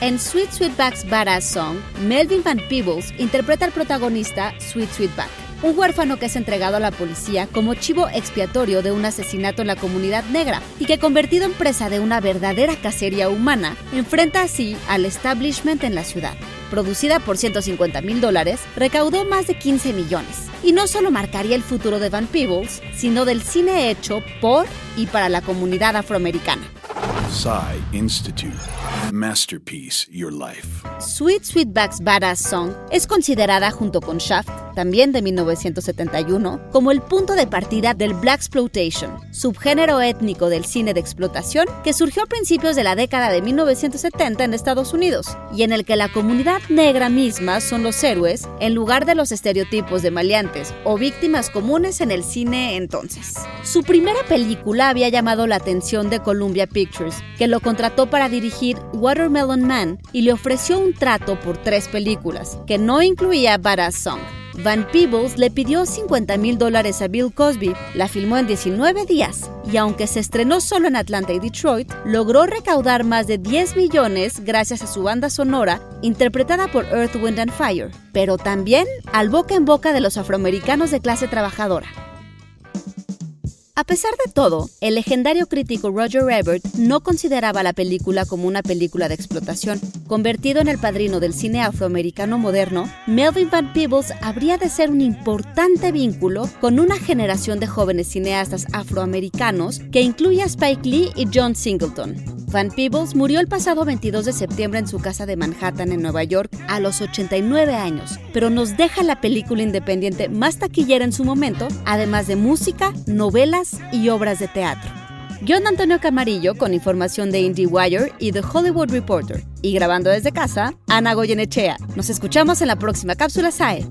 En Sweet Sweetback's Badass Song, Melvin Van Peebles interpreta al protagonista Sweet Sweetback, un huérfano que es entregado a la policía como chivo expiatorio de un asesinato en la comunidad negra y que convertido en presa de una verdadera cacería humana, enfrenta así al establishment en la ciudad. Producida por 150 mil dólares, recaudó más de 15 millones. Y no solo marcaría el futuro de Van Peebles, sino del cine hecho por y para la comunidad afroamericana. Psy Institute. Masterpiece Your Life. Sweet Sweetback's Badass Song es considerada junto con Shaft, también de 1971, como el punto de partida del Black Exploitation, subgénero étnico del cine de explotación que surgió a principios de la década de 1970 en Estados Unidos y en el que la comunidad negra misma son los héroes en lugar de los estereotipos de maleantes o víctimas comunes en el cine entonces. Su primera película había llamado la atención de Columbia Pictures, que lo contrató para dirigir Watermelon Man y le ofreció un trato por tres películas, que no incluía Badass Song. Van Peebles le pidió 50 mil dólares a Bill Cosby, la filmó en 19 días y aunque se estrenó solo en Atlanta y Detroit, logró recaudar más de 10 millones gracias a su banda sonora interpretada por Earth, Wind and Fire, pero también al boca en boca de los afroamericanos de clase trabajadora. A pesar de todo, el legendario crítico Roger Ebert no consideraba la película como una película de explotación. Convertido en el padrino del cine afroamericano moderno, Melvin Van Peebles habría de ser un importante vínculo con una generación de jóvenes cineastas afroamericanos que incluye a Spike Lee y John Singleton. Van Peebles murió el pasado 22 de septiembre en su casa de Manhattan, en Nueva York, a los 89 años, pero nos deja la película independiente más taquillera en su momento, además de música, novelas y obras de teatro. John Antonio Camarillo con información de IndieWire y The Hollywood Reporter. Y grabando desde casa, Ana Goyenechea. Nos escuchamos en la próxima cápsula SAE.